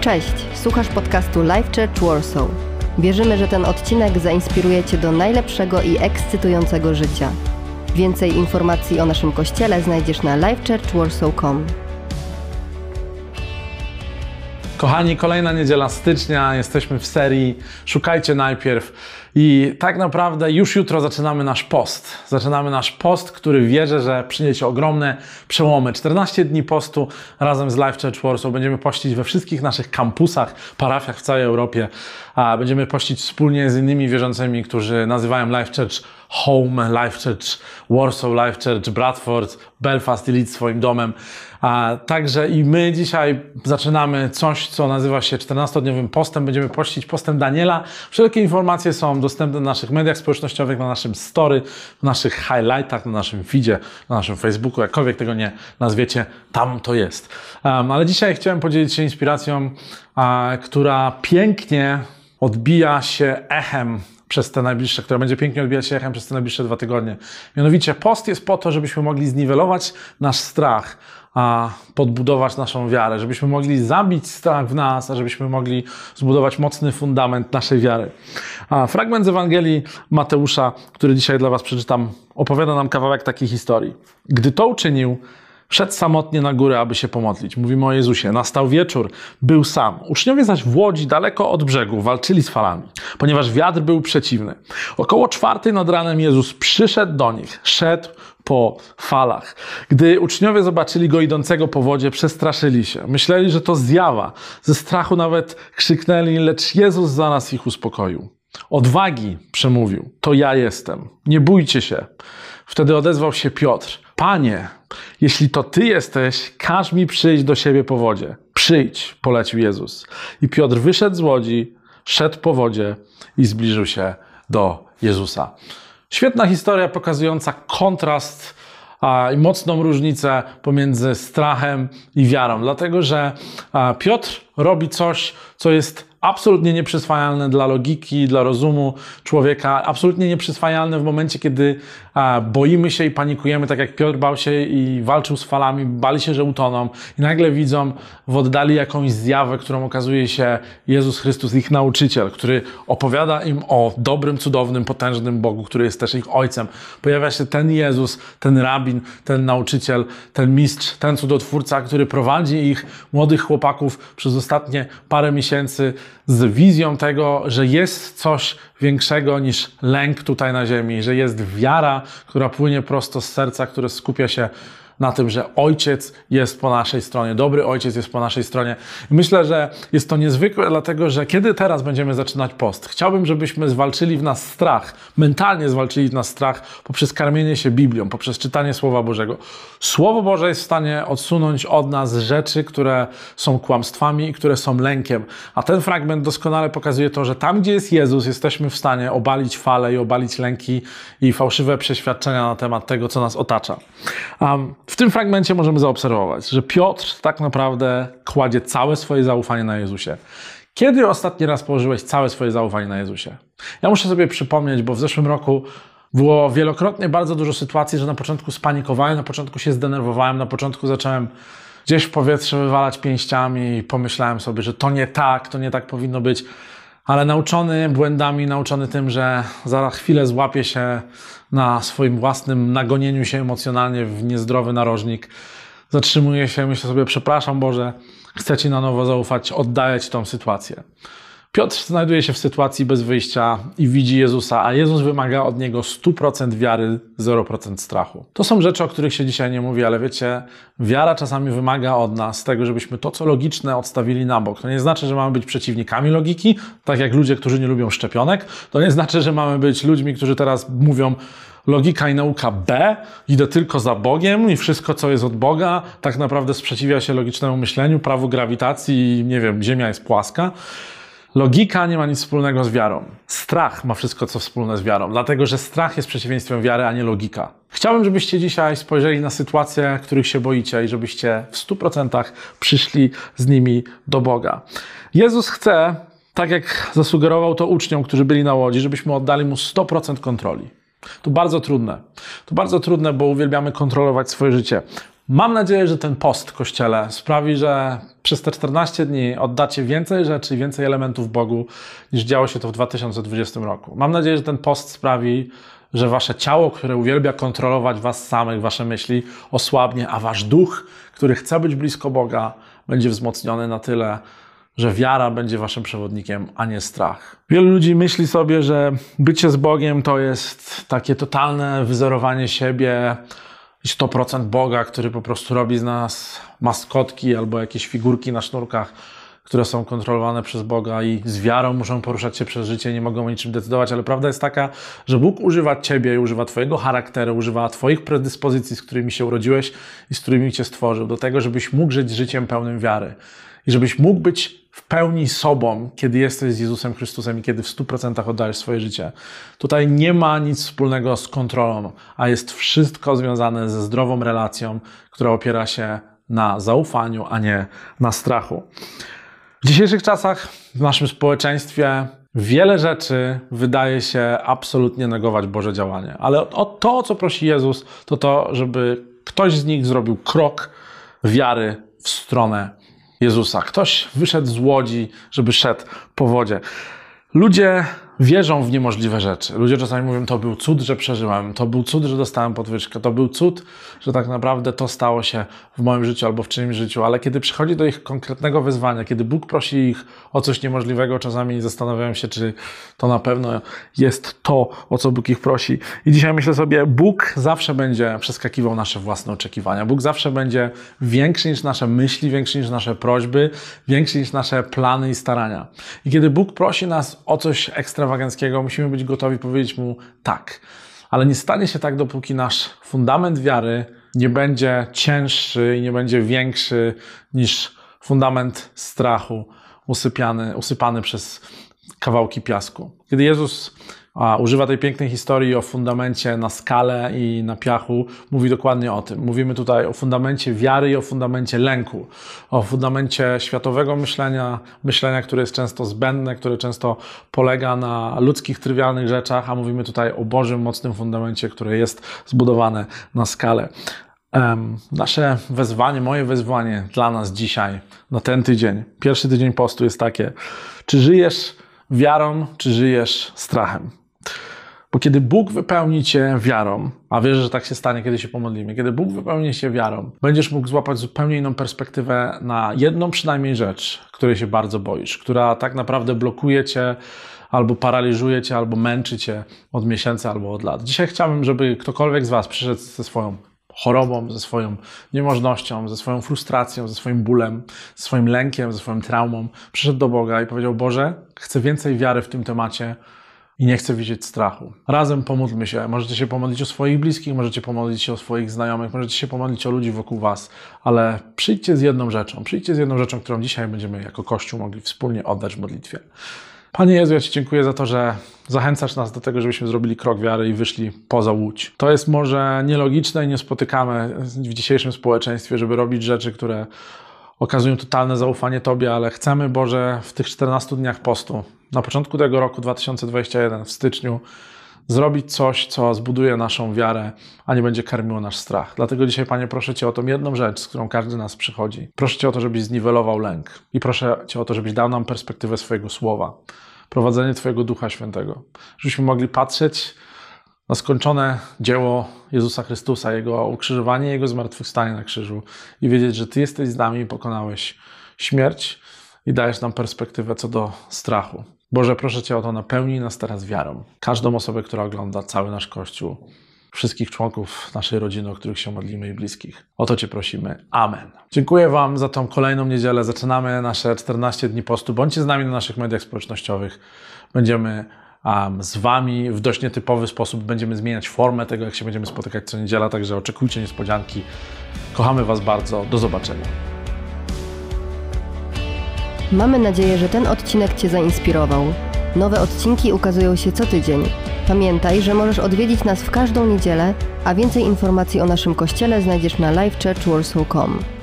Cześć, słuchasz podcastu Life Church Warsaw. Wierzymy, że ten odcinek zainspiruje Cię do najlepszego i ekscytującego życia. Więcej informacji o naszym kościele znajdziesz na lifechurchwarsaw.com. Kochani, kolejna niedziela stycznia, jesteśmy w serii Szukajcie najpierw i tak naprawdę już jutro zaczynamy nasz post. Zaczynamy nasz post, który wierzę, że przyniesie ogromne przełomy. 14 dni postu razem z Life Church Warsaw będziemy pościć we wszystkich naszych kampusach, parafiach w całej Europie. Będziemy pościć wspólnie z innymi wierzącymi, którzy nazywają Life Church Home, Life Church Warsaw, Life Church Bradford, Belfast i Leeds swoim domem. A także i my dzisiaj zaczynamy coś, co nazywa się 14-dniowym postem. Będziemy pościć postem Daniela. Wszelkie informacje są dostępne na naszych mediach społecznościowych, na naszym story, w naszych highlightach, na naszym feedzie, na naszym Facebooku, jakkolwiek tego nie nazwiecie, tam to jest. Um, ale dzisiaj chciałem podzielić się inspiracją, a, która pięknie odbija się echem przez te najbliższe, które będzie pięknie odbijać się echem przez te najbliższe dwa tygodnie. Mianowicie post jest po to, żebyśmy mogli zniwelować nasz strach, a podbudować naszą wiarę, żebyśmy mogli zabić strach w nas, a żebyśmy mogli zbudować mocny fundament naszej wiary. A fragment z Ewangelii Mateusza, który dzisiaj dla Was przeczytam, opowiada nam kawałek takiej historii. Gdy to uczynił, Wszedł samotnie na górę, aby się pomodlić. Mówimy o Jezusie. Nastał wieczór, był sam. Uczniowie zaś w łodzi, daleko od brzegu, walczyli z falami, ponieważ wiatr był przeciwny. Około czwartej nad ranem Jezus przyszedł do nich, szedł po falach. Gdy uczniowie zobaczyli go idącego po wodzie, przestraszyli się. Myśleli, że to zjawa. Ze strachu nawet krzyknęli, lecz Jezus za nas ich uspokoił. Odwagi, przemówił, to ja jestem. Nie bójcie się. Wtedy odezwał się Piotr. Panie, jeśli to Ty jesteś, każ mi przyjść do siebie po wodzie. Przyjdź, polecił Jezus. I Piotr wyszedł z łodzi, szedł po wodzie i zbliżył się do Jezusa. Świetna historia pokazująca kontrast i mocną różnicę pomiędzy strachem i wiarą, dlatego że Piotr robi coś, co jest absolutnie nieprzyswajalne dla logiki, dla rozumu człowieka, absolutnie nieprzyswajalne w momencie, kiedy boimy się i panikujemy, tak jak Piotr bał się i walczył z falami, bali się, że utoną i nagle widzą w oddali jakąś zjawę, którą okazuje się Jezus Chrystus, ich nauczyciel, który opowiada im o dobrym, cudownym, potężnym Bogu, który jest też ich Ojcem. Pojawia się ten Jezus, ten rabin, ten nauczyciel, ten mistrz, ten cudotwórca, który prowadzi ich, młodych chłopaków, przez ostatnie parę miesięcy z wizją tego, że jest coś większego niż lęk tutaj na ziemi, że jest wiara, która płynie prosto z serca, które skupia się na tym, że Ojciec jest po naszej stronie, dobry Ojciec jest po naszej stronie. Myślę, że jest to niezwykłe, dlatego że kiedy teraz będziemy zaczynać post, chciałbym, żebyśmy zwalczyli w nas strach, mentalnie zwalczyli w nas strach poprzez karmienie się Biblią, poprzez czytanie Słowa Bożego. Słowo Boże jest w stanie odsunąć od nas rzeczy, które są kłamstwami i które są lękiem. A ten fragment doskonale pokazuje to, że tam, gdzie jest Jezus, jesteśmy w stanie obalić fale i obalić lęki i fałszywe przeświadczenia na temat tego, co nas otacza. Um, w tym fragmencie możemy zaobserwować, że Piotr tak naprawdę kładzie całe swoje zaufanie na Jezusie. Kiedy ostatni raz położyłeś całe swoje zaufanie na Jezusie? Ja muszę sobie przypomnieć, bo w zeszłym roku było wielokrotnie bardzo dużo sytuacji, że na początku spanikowałem, na początku się zdenerwowałem, na początku zacząłem gdzieś w powietrze wywalać pięściami i pomyślałem sobie, że to nie tak, to nie tak powinno być. Ale nauczony błędami, nauczony tym, że za chwilę złapie się na swoim własnym nagonieniu się emocjonalnie w niezdrowy narożnik, zatrzymuje się, myślę sobie, przepraszam Boże, chcę Ci na nowo zaufać, oddaję Ci tą sytuację. Piotr znajduje się w sytuacji bez wyjścia i widzi Jezusa, a Jezus wymaga od niego 100% wiary, 0% strachu. To są rzeczy, o których się dzisiaj nie mówi, ale wiecie, wiara czasami wymaga od nas tego, żebyśmy to, co logiczne, odstawili na bok. To nie znaczy, że mamy być przeciwnikami logiki, tak jak ludzie, którzy nie lubią szczepionek. To nie znaczy, że mamy być ludźmi, którzy teraz mówią, logika i nauka B, idę tylko za Bogiem i wszystko, co jest od Boga, tak naprawdę sprzeciwia się logicznemu myśleniu, prawu grawitacji i nie wiem, Ziemia jest płaska. Logika nie ma nic wspólnego z wiarą. Strach ma wszystko, co wspólne z wiarą, dlatego że strach jest przeciwieństwem wiary, a nie logika. Chciałbym, żebyście dzisiaj spojrzeli na sytuacje, których się boicie i żebyście w 100% przyszli z nimi do Boga. Jezus chce, tak jak zasugerował to uczniom, którzy byli na łodzi, żebyśmy oddali mu 100% kontroli. To bardzo trudne. To bardzo trudne, bo uwielbiamy kontrolować swoje życie. Mam nadzieję, że ten post Kościele sprawi, że przez te 14 dni oddacie więcej rzeczy, więcej elementów Bogu, niż działo się to w 2020 roku. Mam nadzieję, że ten post sprawi, że wasze ciało, które uwielbia kontrolować was samych, wasze myśli, osłabnie, a wasz duch, który chce być blisko Boga, będzie wzmocniony na tyle, że wiara będzie waszym przewodnikiem, a nie strach. Wielu ludzi myśli sobie, że bycie z Bogiem to jest takie totalne wyzerowanie siebie, 100% Boga, który po prostu robi z nas maskotki albo jakieś figurki na sznurkach, które są kontrolowane przez Boga i z wiarą muszą poruszać się przez życie, nie mogą o niczym decydować, ale prawda jest taka, że Bóg używa Ciebie używa Twojego charakteru, używa Twoich predyspozycji, z którymi się urodziłeś i z którymi Cię stworzył, do tego, żebyś mógł żyć życiem pełnym wiary i żebyś mógł być w pełni sobą, kiedy jesteś z Jezusem Chrystusem i kiedy w 100% oddajesz swoje życie. Tutaj nie ma nic wspólnego z kontrolą, a jest wszystko związane ze zdrową relacją, która opiera się na zaufaniu, a nie na strachu. W dzisiejszych czasach w naszym społeczeństwie wiele rzeczy wydaje się absolutnie negować Boże działanie, ale o to, o co prosi Jezus, to to, żeby ktoś z nich zrobił krok wiary w stronę Jezusa. Ktoś wyszedł z łodzi, żeby szedł po wodzie. Ludzie wierzą w niemożliwe rzeczy. Ludzie czasami mówią, to był cud, że przeżyłem, to był cud, że dostałem podwyżkę, to był cud, że tak naprawdę to stało się w moim życiu albo w czyimś życiu, ale kiedy przychodzi do ich konkretnego wyzwania, kiedy Bóg prosi ich o coś niemożliwego, czasami zastanawiają się, czy to na pewno jest to, o co Bóg ich prosi. I dzisiaj myślę sobie, Bóg zawsze będzie przeskakiwał nasze własne oczekiwania. Bóg zawsze będzie większy niż nasze myśli, większy niż nasze prośby, większy niż nasze plany i starania. I kiedy Bóg prosi nas o coś ekstra ekstrawaganckiego, musimy być gotowi powiedzieć mu tak. Ale nie stanie się tak, dopóki nasz fundament wiary nie będzie cięższy i nie będzie większy niż fundament strachu usypiany, usypany przez kawałki piasku. Kiedy Jezus a używa tej pięknej historii o fundamencie na skale i na piachu, mówi dokładnie o tym. Mówimy tutaj o fundamencie wiary i o fundamencie lęku, o fundamencie światowego myślenia, myślenia, które jest często zbędne, które często polega na ludzkich, trywialnych rzeczach, a mówimy tutaj o Bożym, mocnym fundamencie, które jest zbudowane na skalę. Um, nasze wezwanie, moje wezwanie dla nas dzisiaj, na ten tydzień, pierwszy tydzień postu jest takie: czy żyjesz wiarą, czy żyjesz strachem? Bo kiedy Bóg wypełni cię wiarą, a wierzę, że tak się stanie, kiedy się pomodlimy, kiedy Bóg wypełni się wiarą, będziesz mógł złapać zupełnie inną perspektywę na jedną przynajmniej rzecz, której się bardzo boisz, która tak naprawdę blokuje cię, albo paraliżuje cię, albo męczy cię od miesięcy, albo od lat. Dzisiaj chciałbym, żeby ktokolwiek z Was przyszedł ze swoją chorobą, ze swoją niemożnością, ze swoją frustracją, ze swoim bólem, ze swoim lękiem, ze swoją traumą, przyszedł do Boga i powiedział: Boże, chcę więcej wiary w tym temacie i nie chcę widzieć strachu. Razem pomódlmy się. Możecie się pomodlić o swoich bliskich, możecie pomodlić się o swoich znajomych, możecie się pomodlić o ludzi wokół Was, ale przyjdźcie z jedną rzeczą. Przyjdźcie z jedną rzeczą, którą dzisiaj będziemy jako Kościół mogli wspólnie oddać w modlitwie. Panie Jezu, ja Ci dziękuję za to, że zachęcasz nas do tego, żebyśmy zrobili krok wiary i wyszli poza łódź. To jest może nielogiczne i niespotykane w dzisiejszym społeczeństwie, żeby robić rzeczy, które okazują totalne zaufanie Tobie, ale chcemy, Boże, w tych 14 dniach postu, na początku tego roku 2021, w styczniu, zrobić coś, co zbuduje naszą wiarę, a nie będzie karmiło nasz strach. Dlatego dzisiaj, Panie, proszę Cię o tą jedną rzecz, z którą każdy nas przychodzi. Proszę Cię o to, żebyś zniwelował lęk i proszę Cię o to, żebyś dał nam perspektywę swojego słowa, prowadzenie Twojego Ducha Świętego, żebyśmy mogli patrzeć na skończone dzieło Jezusa Chrystusa, Jego ukrzyżowanie, Jego zmartwychwstanie na krzyżu i wiedzieć, że Ty jesteś z nami i pokonałeś śmierć i dajesz nam perspektywę co do strachu. Boże, proszę Cię o to, napełnij nas teraz wiarą. Każdą osobę, która ogląda cały nasz Kościół, wszystkich członków naszej rodziny, o których się modlimy i bliskich. O to Cię prosimy. Amen. Dziękuję Wam za tą kolejną niedzielę. Zaczynamy nasze 14 dni postu. Bądźcie z nami na naszych mediach społecznościowych. Będziemy z Wami w dość nietypowy sposób. Będziemy zmieniać formę tego, jak się będziemy spotykać co niedziela, także oczekujcie niespodzianki. Kochamy Was bardzo. Do zobaczenia. Mamy nadzieję, że ten odcinek Cię zainspirował. Nowe odcinki ukazują się co tydzień. Pamiętaj, że możesz odwiedzić nas w każdą niedzielę, a więcej informacji o naszym kościele znajdziesz na livechurchwarsaw.com.